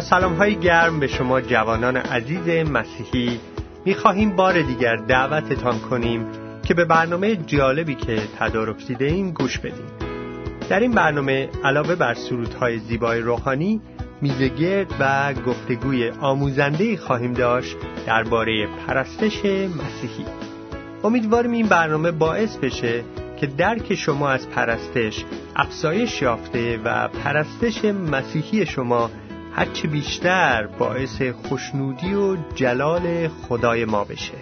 سلام های گرم به شما جوانان عزیز مسیحی می‌خواهیم بار دیگر دعوتتان کنیم که به برنامه جالبی که تدارک دیده این گوش بدیم. در این برنامه علاوه بر سرودهای زیبای روحانی میزگرد و گفتگوی آموزنده خواهیم داشت درباره پرستش مسیحی. امیدواریم این برنامه باعث بشه که درک شما از پرستش افزایش یافته و پرستش مسیحی شما هرچه بیشتر باعث خوشنودی و جلال خدای ما بشه.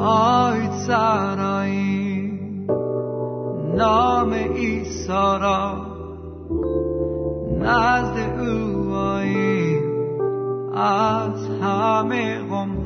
آی سرایی نام ایسا را نزد او از همه غم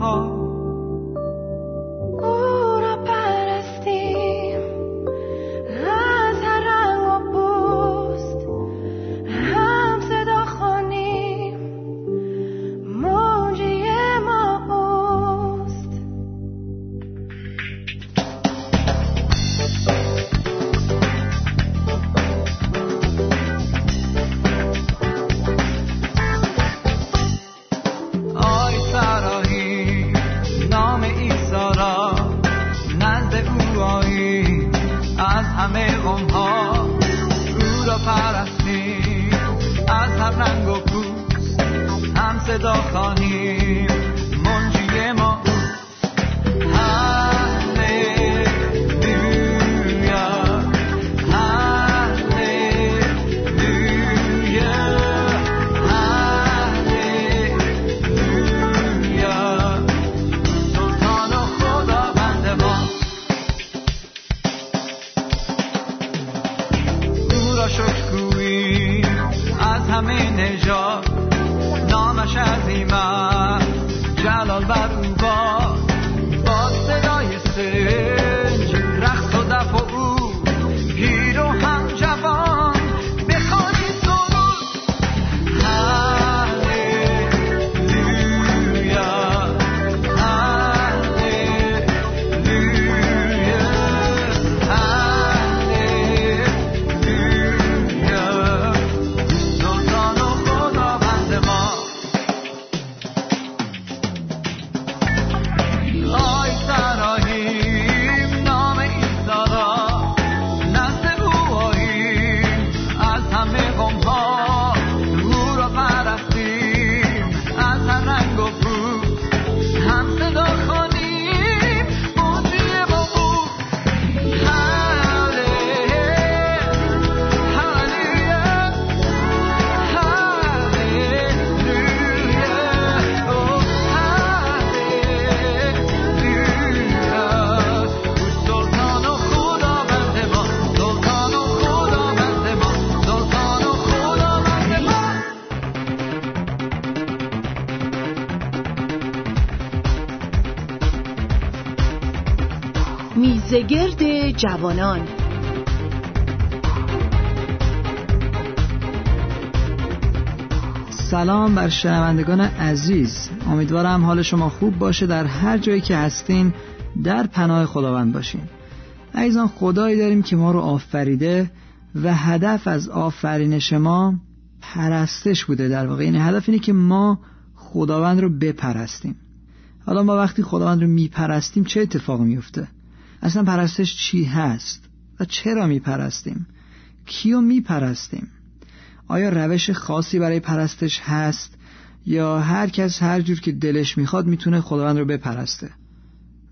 جوانان. سلام بر شنوندگان عزیز. امیدوارم حال شما خوب باشه. در هر جایی که هستین در پناه خداوند باشین. عزیزان خدایی داریم که ما رو آفریده و هدف از آفرینش ما پرستش بوده. در واقع این یعنی هدف اینه که ما خداوند رو بپرستیم. حالا ما وقتی خداوند رو میپرستیم چه اتفاق میفته؟ اصلا پرستش چی هست و چرا میپرستیم؟ کیو میپرستیم؟ آیا روش خاصی برای پرستش هست؟ یا هر کس هر جور که دلش می‌خواد می‌تونه خداوند رو بپرسته؟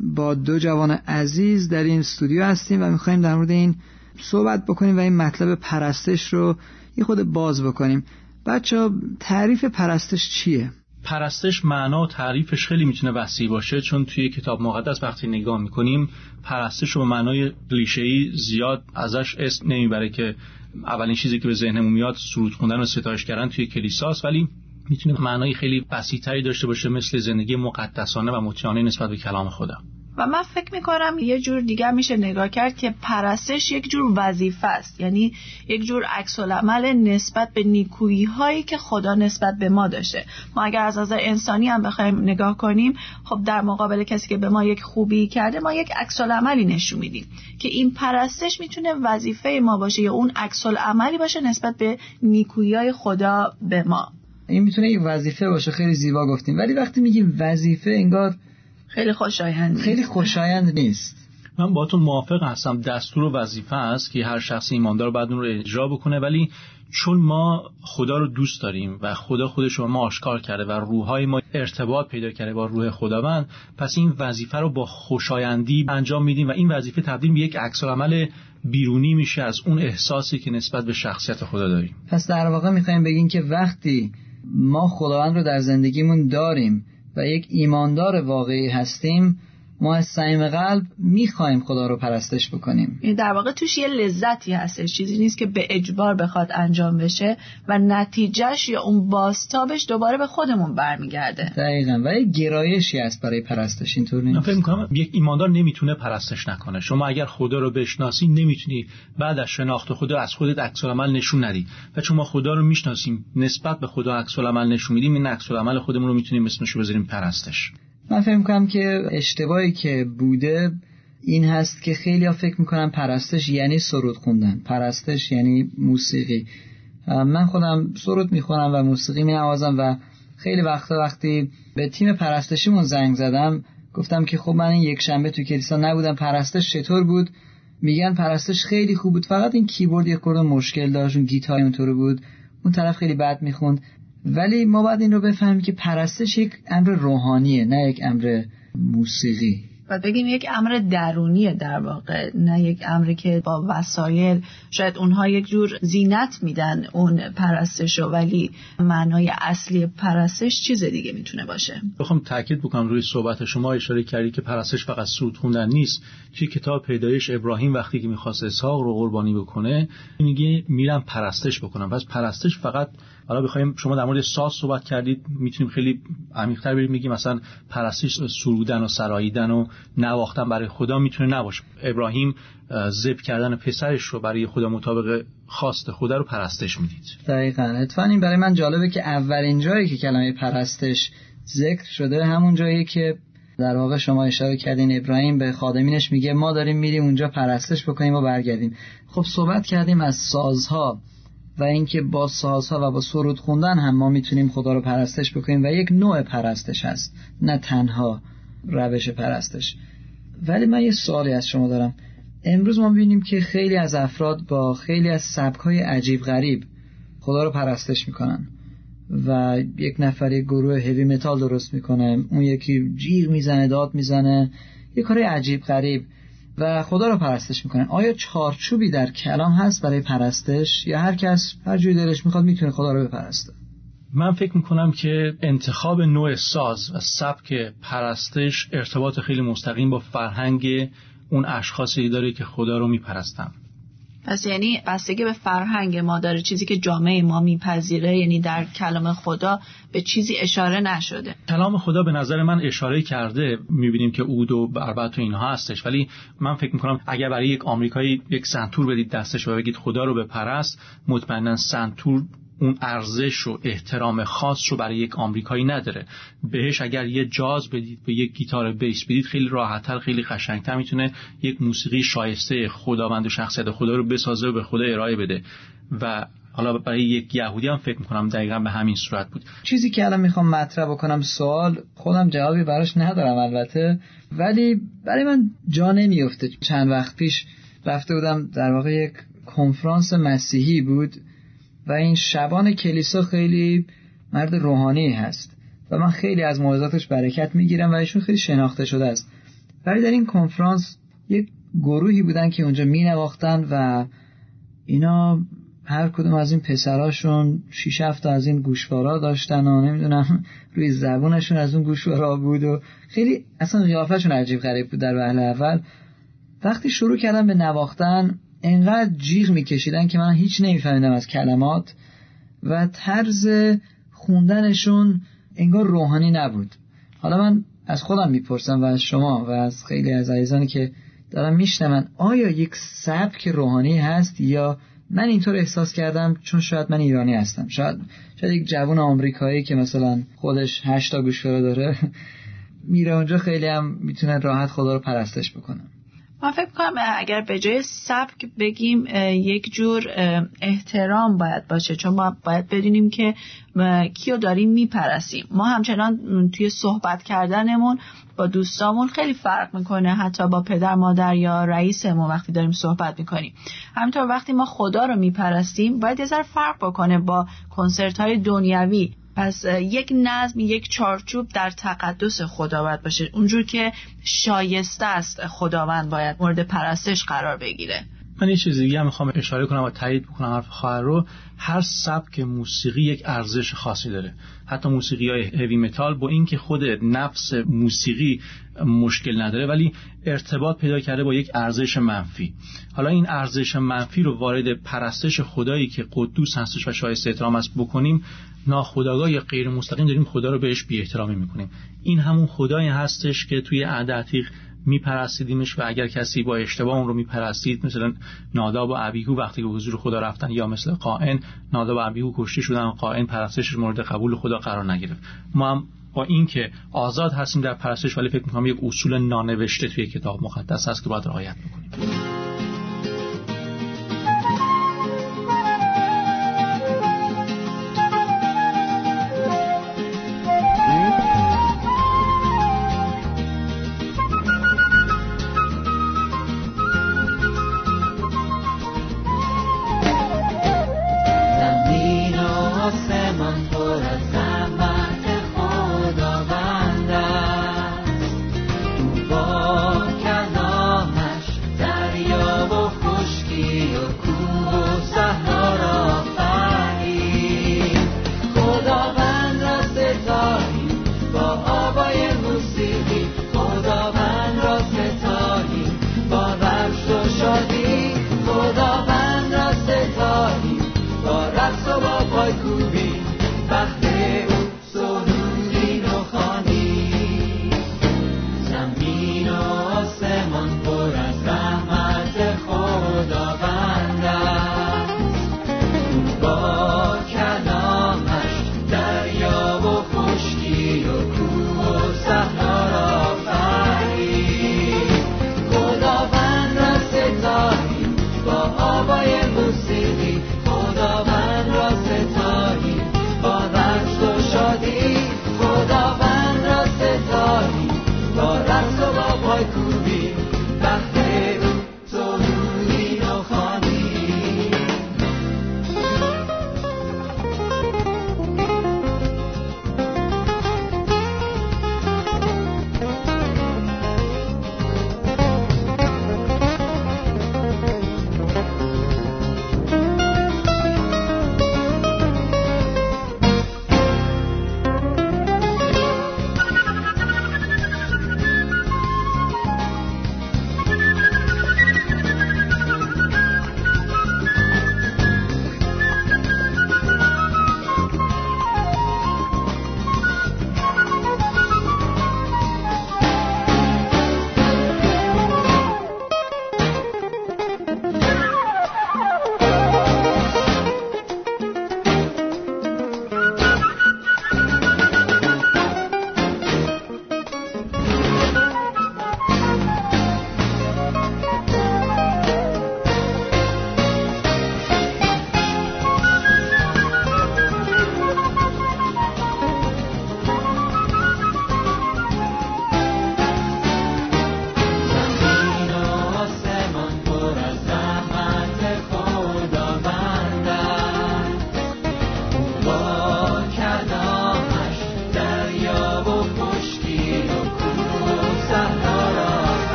با دو جوان عزیز در این استودیو هستیم و می‌خوایم در مورد این صحبت بکنیم و این مطلب پرستش رو یه خود باز بکنیم. بچه تعریف پرستش چیه؟ پرستش معنا و تعریفش خیلی می‌تونه وسیع باشه چون توی کتاب مقدس وقتی نگاه می‌کنیم پرستش رو به معنای کلیشه‌ای زیاد ازش اسم نمی‌بره که اولین چیزی که به ذهنمون میاد سرود خوندن و ستایش کردن توی کلیساست ولی می‌تونه معنای خیلی وسیعتری داشته باشه مثل زندگی مقدسانه و مطیعانه نسبت به کلام خدا. و من فکر می‌کنم یه جور دیگر میشه نگاه کرد که پرستش یک جور وظیفه است. یعنی یک جور عکس عمل نسبت به نیکویی هایی که خدا نسبت به ما داشته. ما اگر از نظر انسانی هم بخوایم نگاه کنیم خب در مقابل کسی که به ما یک خوبی کرده ما یک عکس عملی نشون میدیم که این پرستش می‌تونه وظیفه ما باشه یا اون عکس عملی باشه نسبت به نیکویی های خدا به ما. این می‌تونه یک وظیفه باشه. خیلی زیبا گفتیم ولی وقتی میگیم وظیفه انگار خیلی خوشایند خیلی خوشایند نیست. من با تو موافق هستم. دستور و وظیفه است که هر شخص ایماندار باید اون رو اجرا بکنه. ولی چون ما خدا رو دوست داریم و خدا خودش رو ما آشکار کرده و روحهای ما ارتباط پیدا کرده با روح خداوند پس این وظیفه رو با خوشایندی انجام میدیم و این وظیفه تبدیل به یک عکس عمل بیرونی میشه از اون احساسی که نسبت به شخصیت خدا داریم. پس در واقع می‌خوایم بگیم که وقتی ما خداوند رو در زندگیمون داریم و یک ایماندار واقعی هستیم ما از صمیم قلب می‌خوایم خدا رو پرستش بکنیم. یعنی در واقع توش یه لذتی هستش چیزی نیست که به اجبار بخواد انجام بشه و نتیجهش یا اون باستابش دوباره به خودمون برمیگرده. دقیقا. و یه گرایشی هست برای پرستش اینطور نیست؟ فکر می‌کنم یک ایماندار نمی‌تونه پرستش نکنه. شما اگر خدا رو بشناسی نمی‌تونی بعد از شناخت خدا از خودت عکس عمل نشون ندی. و چون ما خدا رو می‌شناسیم نسبت به خدا عکس عمل نشون میدیم این عکس عمل خودمون رو می‌تونیم اسمش بذاریم پرستش. من فکر می‌کنم که اشتباهی که بوده این هست که خیلی ها فکر می‌کنم پرستش یعنی سرود خوندن. پرستش یعنی موسیقی. من خودم سرود می‌خونم و موسیقی مینوازم و خیلی وقتا وقتی به تیم پرستشیمون زنگ زدم گفتم که خب من این یک شنبه تو کلیسا نبودم پرستش چطور بود؟ میگن پرستش خیلی خوب بود. فقط این کیبورد یک خورده مشکل داشت اون گیتار اونطور بود. اون طرف خیلی بد می‌خوند. ولی ما باید این رو بفهمیم که پرستش یک امر روحانیه نه یک امر موسیقی. و بگیم یک امر درونیه در واقع نه یک امری که با وسایل شاید اونها یک جور زینت میدن اون پرستش رو ولی معنای اصلی پرستش چیز دیگه می‌تونه باشه؟ بخوام تاکید بکنم روی صحبت شما اشاره کردی که پرستش فقط سرود خوندن نیست. توی کتاب پیدایش ابراهیم وقتی که می‌خواست اسحاق رو قربانی بکنه میگه میرم پرستش بکنم. پس پرستش فقط حالا بخوایم شما در مورد ساز صحبت کردید می‌تونیم خیلی عمیق‌تر بریم میگیم مثلا پرستش سرودن و سراییدن و نواختن برای خدا می‌تونه نباشه. ابراهیم ذبح کردن پسرش رو برای خدا مطابق خواست خدا رو پرستش می‌دید. دقیقا. اتفاقا این برای من جالبه که اولین جایی که کلمه پرستش ذکر شده همون جایی که در واقع شما اشاره کردین ابراهیم به خادمینش میگه ما داریم میریم اونجا پرستش بکنیم و برگردیم. خب صحبت کردیم از سازها. و اینکه با سازها و با سرود خوندن هم ما می‌تونیم خدا رو پرستش بکنیم و یک نوع پرستش هست نه تنها روش پرستش. ولی من یه سوالی از شما دارم. امروز ما ببینیم که خیلی از افراد با خیلی از سبکای عجیب غریب خدا رو پرستش می‌کنن و یک نفر یک گروه هوی متال درست می‌کنه اون یکی جیغ می‌زنه داد می‌زنه یه کار عجیب غریب. و خدا رو پرستش می‌کنن آیا چارچوبی در کلام هست برای پرستش یا هر کس هر جوری دلش می‌خواد می‌تونه خدا رو بپرسته؟ من فکر می‌کنم که انتخاب نوع ساز و سبک پرستش ارتباط خیلی مستقیم با فرهنگ اون اشخاصی داره که خدا رو میپرستن. پس یعنی بستگی به فرهنگ ما داره. چیزی که جامعه ما میپذیره یعنی در کلام خدا به چیزی اشاره نشده. کلام خدا به نظر من اشاره کرده. می‌بینیم که اود و بربط و اینها هستش. ولی من فکر می‌کنم اگر برای یک آمریکایی یک سنتور بدید دستش و بگید خدا رو بپرست مطمئنا سنتور اون ارزش و احترام خاص رو برای یک آمریکایی نداره. بهش اگر یه جاز بدید به یک گیتار بیس بدید خیلی راحتتر خیلی قشنگتر می‌تونه یک موسیقی شایسته خداوند و شخصیت خدا رو بسازه و به خدا ارائه بده. و حالا برای یک یهودی هم فکر می‌کنم دقیقا به همین صورت بود. چیزی که الان می‌خوام مطرح بکنم سوال خودم جوابی براش ندارم البته ولی برای من جا نمیفته چند وقت پیش رفته بودم در واقع یک کنفرانس مسیحی بود. و این شبان کلیسا خیلی مرد روحانی هست. و من خیلی از موعظاتش برکت می‌گیرم و ایشون خیلی شناخته شده است. ولی در این کنفرانس یک گروهی بودن که اونجا می نواختن و اینا هر کدوم از این پسراشون شیش هفت از این گوشوارا داشتن و نمی‌دونم روی زبونشون از اون گوشوارا بود و خیلی اصلا قیافشون عجیب غریب بود در وهله اول. وقتی شروع کردن به نواختن انقدر جیغ میکشیدن که من هیچ نمیفهمیدم از کلمات و طرز خوندنشون انگار روحانی نبود. حالا من از خودم می‌پرسم و از شما و از خیلی از عزیزانی که دارم میشنون آیا یک سبک روحانی هست یا من اینطور احساس کردم چون شاید من ایرانی هستم؟ شاید شاید یک جوان آمریکایی که مثلا خودش هشتا گوشواره داره میره اونجا خیلی هم می‌تونه راحت خدا رو پرستش بکنه. من فکر کنم اگر به جای سبک بگیم یک جور احترام باید باشه. چون ما باید بدونیم که کیو داریم می‌پرسیم. ما همچنان توی صحبت کردنمون با دوستامون خیلی فرق می‌کنه. حتی با پدر مادر یا رئیسمون وقتی داریم صحبت می‌کنیم. همینطور وقتی ما خدا رو میپرستیم باید یه ذره فرق بکنه با کنسرت های دنیوی پس یک نظم یک چارچوب در تقدس خدا باید باشه. اونجور که شایسته است خداوند باید مورد پرستش قرار بگیره. من یه چیز دیگه هم می‌خوام اشاره کنم و تایید بکنم حرف خواهر رو. هر سبک موسیقی یک ارزش خاصی داره. حتی موسیقی های هوی متال با اینکه خود نفس موسیقی مشکل نداره ولی ارتباط پیدا کرده با یک ارزش منفی. حالا این ارزش منفی رو وارد پرستش خدایی که قدوس هستش و شایسته احترام است بکنیم ناخداگاه یا غیر مستقیم داریم خدا رو بهش بی احترامی می‌کنیم. این همون خدایی هستش که توی عهد عتیق میپرستیدیمش و اگر کسی با اشتباه اون رو میپرستید مثلا ناداب و ابیهو وقتی که حضور خدا رفتن یا مثل قائن ناداب و ابیهو کشته شدن و قائن پرستش مورد قبول خدا قرار نگرفت. ما هم با اینکه آزاد هستیم در پرستش ولی فکر می‌کنم یک اصول نانوشته توی کتاب مقدس هست که باید رعایت بکنیم.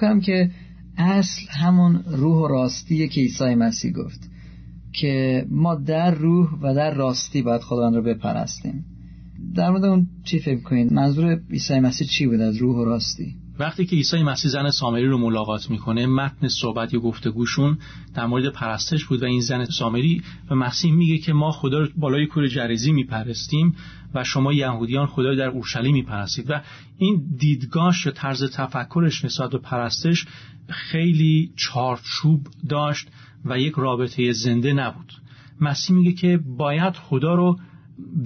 فکر کنم که اصل همون روح و راستیه که عیسی مسیح گفت که ما در روح و در راستی باید خداوند رو بپرستیم. در مورد اون چی فکر کنید؟ منظور عیسی مسیح چی بود از روح و راستی؟ وقتی که عیسی مسیح زن سامری رو ملاقات می‌کنه متن صحبت یا گفتگوشون در مورد پرستش بود و این زن سامری به مسیح میگه که ما خدا رو بالای کور جریزی میپرستیم. و شما یهودیان خدا رو در اورشلیم میپرستید. و این دیدگاهش یا طرز تفکرش نسبت به پرستش خیلی چارچوب داشت و یک رابطه زنده نبود. مسیح میگه که باید خدا رو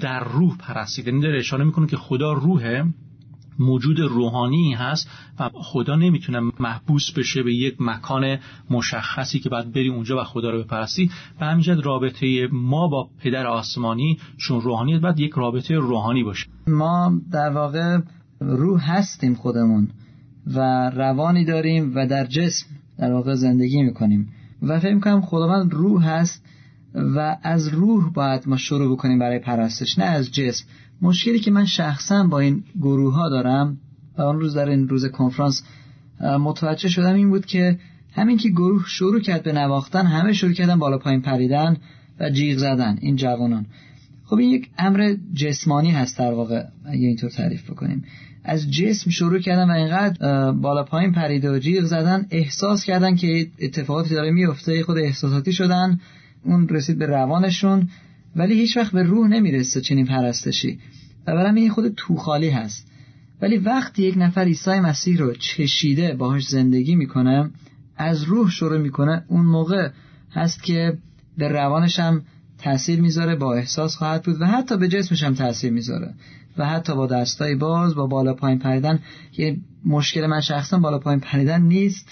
در روح پرستید. یعنی داره اشاره می‌کنه که خدا روحه. موجود روحانی هست و خدا نمی‌تونه محبوس بشه به یک مکان مشخصی که باید بری اونجا و خدا رو بپرستی و همینجد رابطه ما با پدر آسمانی چون روحانیت باید یک رابطه روحانی باشه. ما در واقع روح هستیم خودمون و روانی داریم و در جسم در واقع زندگی می‌کنیم. و فکر کنم خداوند روح هست و از روح باید ما شروع بکنیم برای پرستش نه از جسم. مشکلی که من شخصا با این گروه ها دارم و آن روز در این روز کنفرانس متوجه شدم این بود که همین که گروه شروع کرد به نواختن همه شروع کردن بالا پایین پریدن و جیغ زدن این جوانان. خب این یک امر جسمانی هست در واقع اگه اینطور تعریف بکنیم. از جسم شروع کردن و اینقدر بالا پایین پرید و جیغ زدن احساس کردن که اتفاقاتی داره میفته خود احساساتی شدن اون رسید به روانشون ولی هیچ وقت به روح نمی‌رسه چنین پرستشی. و برای این خود توخالی هست. ولی وقتی یک نفر عیسی مسیح رو چشیده باهاش زندگی می‌کنه از روح شروع می‌کنه اون موقع هست که به روانش هم تاثیر می‌ذاره با احساس خواهد بود و حتی به جسمش هم تاثیر می‌ذاره. و حتی با دستای باز با بالا پایین پریدن که مشکل من شخصا بالا پایین پریدن نیست.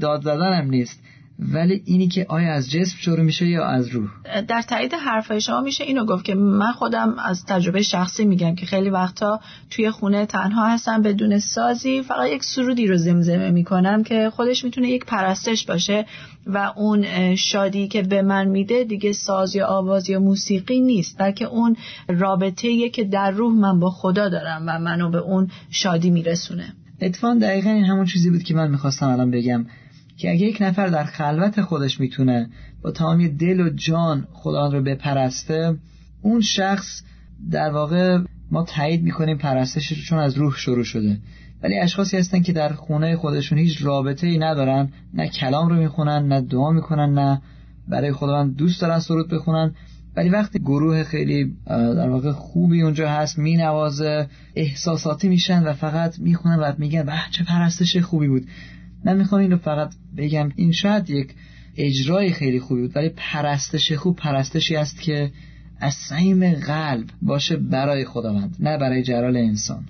داد زدن هم نیست. ولی اینی که آیا از جسم شروع میشه یا از روح؟ در تایید حرفای شما میشه اینو گفت که من خودم از تجربه شخصی میگم که خیلی وقتا توی خونه تنها هستم بدون سازی. فقط یک سرودی رو زمزمه می‌کنم که خودش می‌تونه یک پرستش باشه و اون شادی که به من میده دیگه ساز یا آواز یا موسیقی نیست بلکه اون رابطه که در روح من با خدا دارم و منو به اون شادی میرسونه. اتفاقا دقیقا این همون چیزی بود که من می‌خواستم الان بگم. که اگه یک نفر در خلوت خودش می‌تونه با تمامی دل و جان خدا رو بپرسته اون شخص در واقع ما تایید می‌کنیم پرستشش چون از روح شروع شده. ولی اشخاصی هستن که در خونه خودشون هیچ رابطه ای ندارن نه کلام رو می‌خونن نه دعا می‌کنن نه برای خداوند دوست دارن سرود بخونن. ولی وقتی گروه خیلی در واقع خوبی اونجا هست مینوازه احساساتی میشن و فقط می‌خونن و میگن به چه پرستش خوبی بود. من می‌خوام این رو فقط بگم این شاید یک اجرای خیلی خوبی بود ولی پرستش خوب پرستشی است که از صمیم قلب باشه برای خداوند نه برای جلال انسان.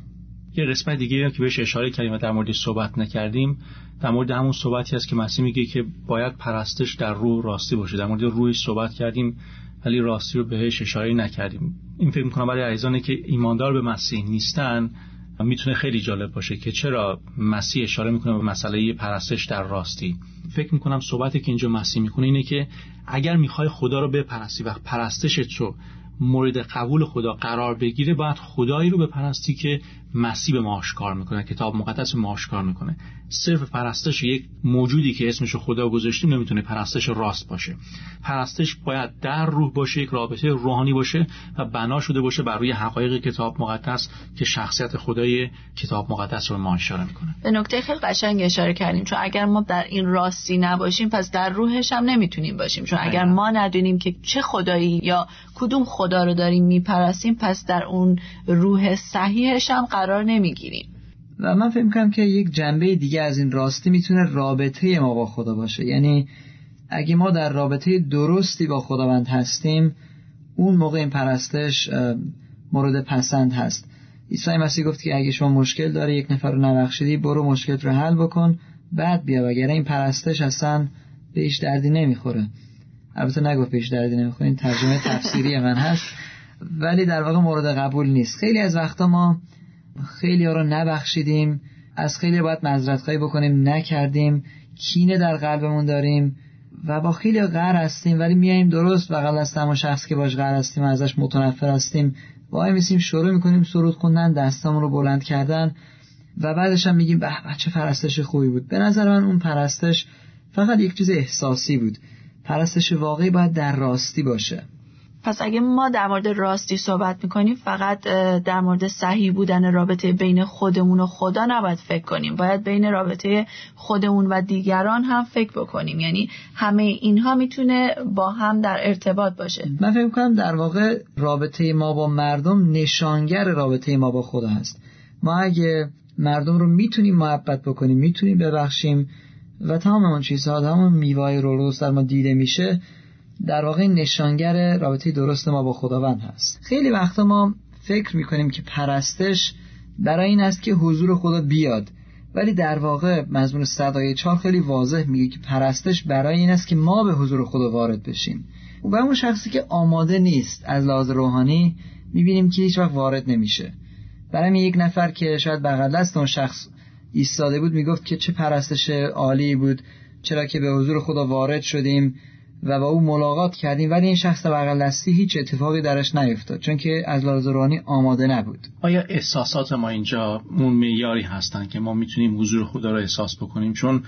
یه قسمت دیگه که بهش اشاره کردیم و در مورد صحبت نکردیم. در مورد همون صحبتی هست که مسیح میگه که باید پرستش در روح راستی باشه. در مورد روحش صحبت کردیم ولی راستی رو بهش اشاره نکردیم. این فکر می‌کنم برای عزیزانی که ایماندار به مسیح نیستن می‌تونه خیلی جالب باشه که چرا مسیح اشاره می‌کنه به مسئله پرستش در راستی. فکر می‌کنم صحبتی که اینجا مسیح می‌کنه اینه که اگر می‌خوای خدا رو بپرستی و پرستشت رو مورد قبول خدا قرار بگیره باید خدایی رو بپرستی که مسیح به ما آشکار می‌کنه کتاب مقدس ما آشکار می‌کنه. صرف پرستش یک موجودی که اسمش خدا گذاشتیم نمی‌تونه پرستش راست باشه. پرستش باید در روح باشه یک رابطه روحانی باشه و بنا شده باشه بر روی حقایق کتاب مقدس که شخصیت خدای کتاب مقدس رو ما اشاره می‌کنه. به نکته خیلی قشنگ اشاره کردیم. چون اگر ما در این راستی نباشیم پس در روحش هم نمی‌تونیم باشیم. چون اگر ما ندونیم که چه خدایی یا کدوم خدا رو داریم میپرستیم پس در اون روح صحیحش هم قرار نمی‌گیریم. و من فکر کنم که یک جنبه دیگه از این راستی می‌تونه رابطه ما با خدا باشه. یعنی اگه ما در رابطه درستی با خداوند هستیم اون موقع این پرستش مورد پسند هست. عیسی مسیح گفت که اگه شما مشکل داره یک نفر رو نبخشیدی برو مشکل رو حل بکن بعد بیا. وگرنه این پرستش اصلا بهش دردی نمی‌خوره. البته نگفت بهش دردی نمی‌خوره این ترجمه تفسیری من هست ولی در واقع مورد قبول نیست. خیلی از وقتا ما خیلی ها رو نبخشیدیم. از خیلی باید مذرت خواهی بکنیم. نکردیم. کینه در قلبمون داریم. و با خیلی غر هستیم. ولی میاییم درست. بغل از تمام شخص که باش غر هستیم ازش متنفر هستیم. وای میسیم شروع می‌کنیم سرود خوندن. دستمون رو بلند کردن. و بعدش هم میگیم به چه پرستش خوبی بود. به نظر من اون پرستش فقط یک چیز احساسی بود. پرستش واقعی باید در راستی باشه. پس اگه ما در مورد راستی صحبت می‌کنیم فقط در مورد صحیح بودن رابطه بین خودمون و خدا نباید فکر کنیم. باید بین رابطه خودمون و دیگران هم فکر بکنیم. یعنی همه اینها می‌تونه با هم در ارتباط باشه. من فکر کنم در واقع رابطه ما با مردم نشانگر رابطه ما با خدا هست. ما اگه مردم رو می‌تونیم محبت بکنیم می‌تونیم ببخشیم و تمام اون چیزها تمام میوای رو در ما دیده میشه در واقع نشانگر رابطه درست ما با خداوند هست. خیلی وقتا ما فکر می‌کنیم که پرستش برای این است که حضور خدا بیاد. ولی در واقع مضمون صدای چهار خیلی واضح میگه که پرستش برای این است که ما به حضور خدا وارد بشیم. و اون شخصی که آماده نیست از لحاظ روحانی می‌بینیم که هیچ وقت وارد نمیشه. برای یک نفر که شاید بغل دست اون شخص ایستاده بود می‌گفت که چه پرستش عالی بود چرا که به حضور خدا وارد شدیم. و با او ملاقات کردیم. ولی این شخص بغل دستی هیچ اتفاقی درش نیفتاد چون که از لحاظ روحانی آماده نبود. آیا احساسات ما اینجا اون معیاری هستن که ما می‌تونیم حضور خدا رو احساس بکنیم؟ چون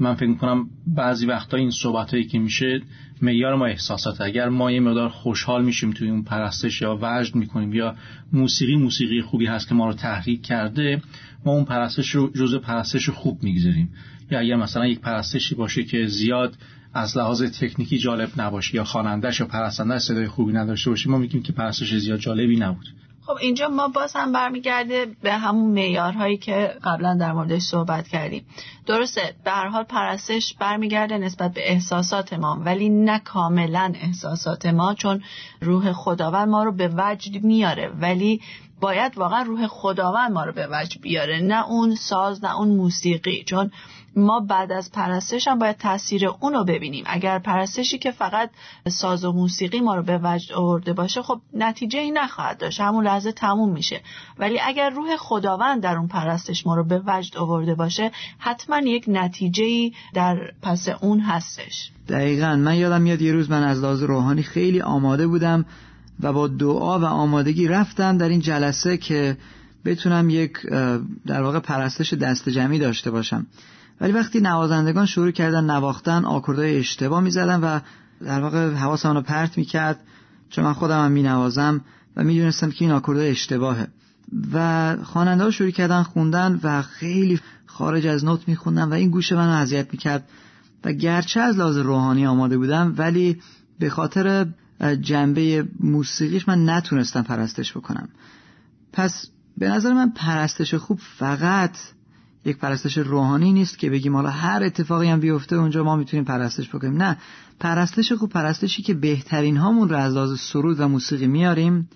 من فکر می‌کنم بعضی وقتا این صحبت که میشه معیار ما احساسات اگر ما یه مقدار خوشحال میشیم توی اون پرستش یا وجد می‌کنیم یا موسیقی موسیقی خوبی هست که ما رو تحریک کرده ما اون پرستش رو جزء پرستش خوب می‌گذاریم. یا اگر مثلا یک پرستشی باشه که زیاد از لحاظ تکنیکی جالب نباشه یا خوانندهش یا پرستندش صدای خوبی نداشته باشه ما میگیم که پرستش زیاد جالبی نبود. خب اینجا ما باز هم برمیگرده به همون معیارهایی که قبلا در موردش صحبت کردیم. درسته به هر حال پرستش برمیگرده نسبت به احساسات ما ولی نه کاملا احساسات ما چون روح خداوند ما رو به وجد میاره ولی باید واقعا روح خداوند ما رو به وجد بیاره نه اون ساز نه اون موسیقی. چون ما بعد از پرستش هم باید تاثیر اون رو ببینیم. اگر پرستشی که فقط ساز و موسیقی ما رو به وجد آورده باشه خب نتیجه ای نخواهد داشت. همون لحظه تموم میشه. ولی اگر روح خداوند در اون پرستش ما رو به وجد آورده باشه حتما یک نتیجه ای در پس اون هستش. دقیقا. من یادم میاد یه روز من از لحاظ روحانی خیلی آماده بودم و با دعا و آمادگی رفتم در این جلسه که بتونم یک در واقع پرستش دست جمعی داشته باشم. ولی وقتی نوازندگان شروع کردن نواختن آکوردهای اشتباه می‌زدن و در واقع حواسم رو پرت می‌کرد. چون من خودم هم مینوازم و می‌دونستم که این آکوردهای اشتباهه. و خواننده ها شروع کردن خوندن و خیلی خارج از نوت میخوندن و این گوش منو اذیت می‌کرد. و گرچه از لحاظ روحانی آماده بودم ولی به خاطر جنبه موسیقیش من نتونستم پرستش بکنم. پس به نظر من پرستش خوب فقط یک پرستش روحانی نیست که بگیم حالا هر اتفاقی هم بیفته اونجا ما می‌تونیم پرستش بکنیم. نه پرستش خوب پرستشی که بهترین هامون رو از لحاظ سرود و موسیقی میاریم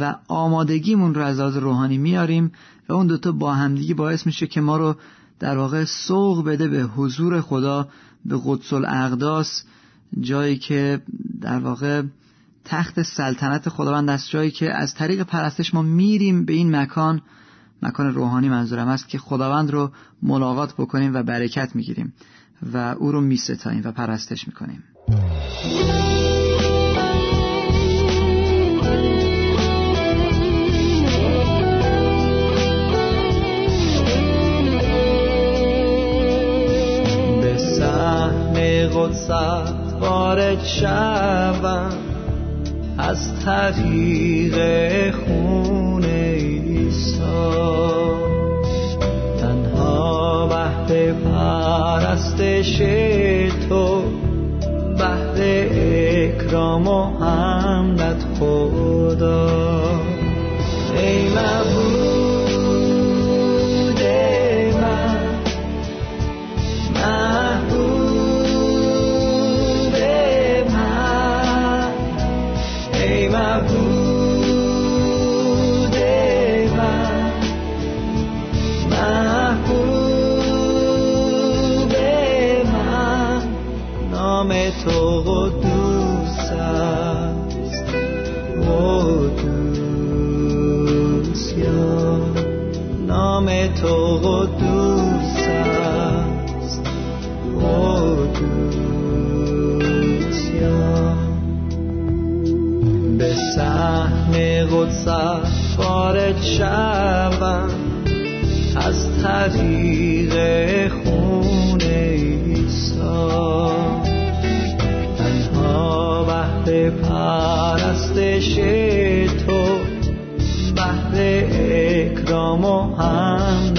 و آمادگیمون رو از لحاظ روحانی میاریم و اون دوتا با همدیگه باعث میشه که ما رو در واقع سوق بده به حضور خدا به قدس الاقداس جایی که در واقع تخت سلطنت خداوند است جایی که از طریق پرستش ما میریم به این مکان مکان روحانی منظورم است که خداوند رو ملاقات بکنیم و برکت می‌گیریم و او رو میستاییم و پرستش می‌کنیم. به سهم قدست وارد شوم از طریق خون عیسی تنها بهر پرستش تو بهر اکرام و حمدت خدا وارد شوم از طریق خون ایسا. تنها بهر پرستش تو بهر اکرام و حمدت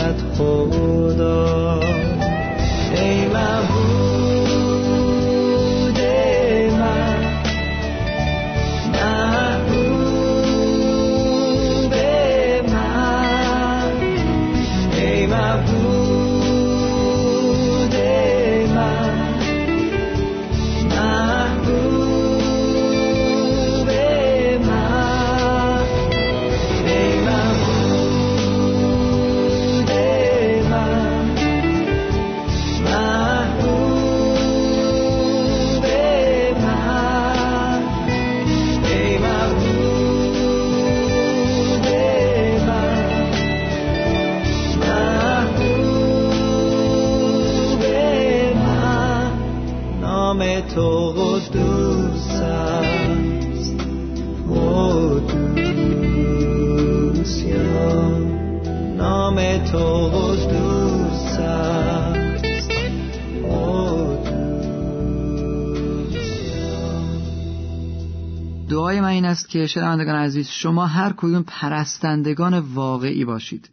است که شنوندگان عزیز شما هر کدوم پرستندگان واقعی باشید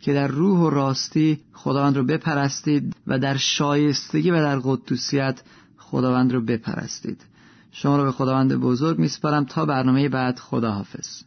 که در روح و راستی خداوند رو بپرستید و در شایستگی و در قدوسیت خداوند رو بپرستید. شما رو به خداوند بزرگ میسپارم. تا برنامه بعد خداحافظ.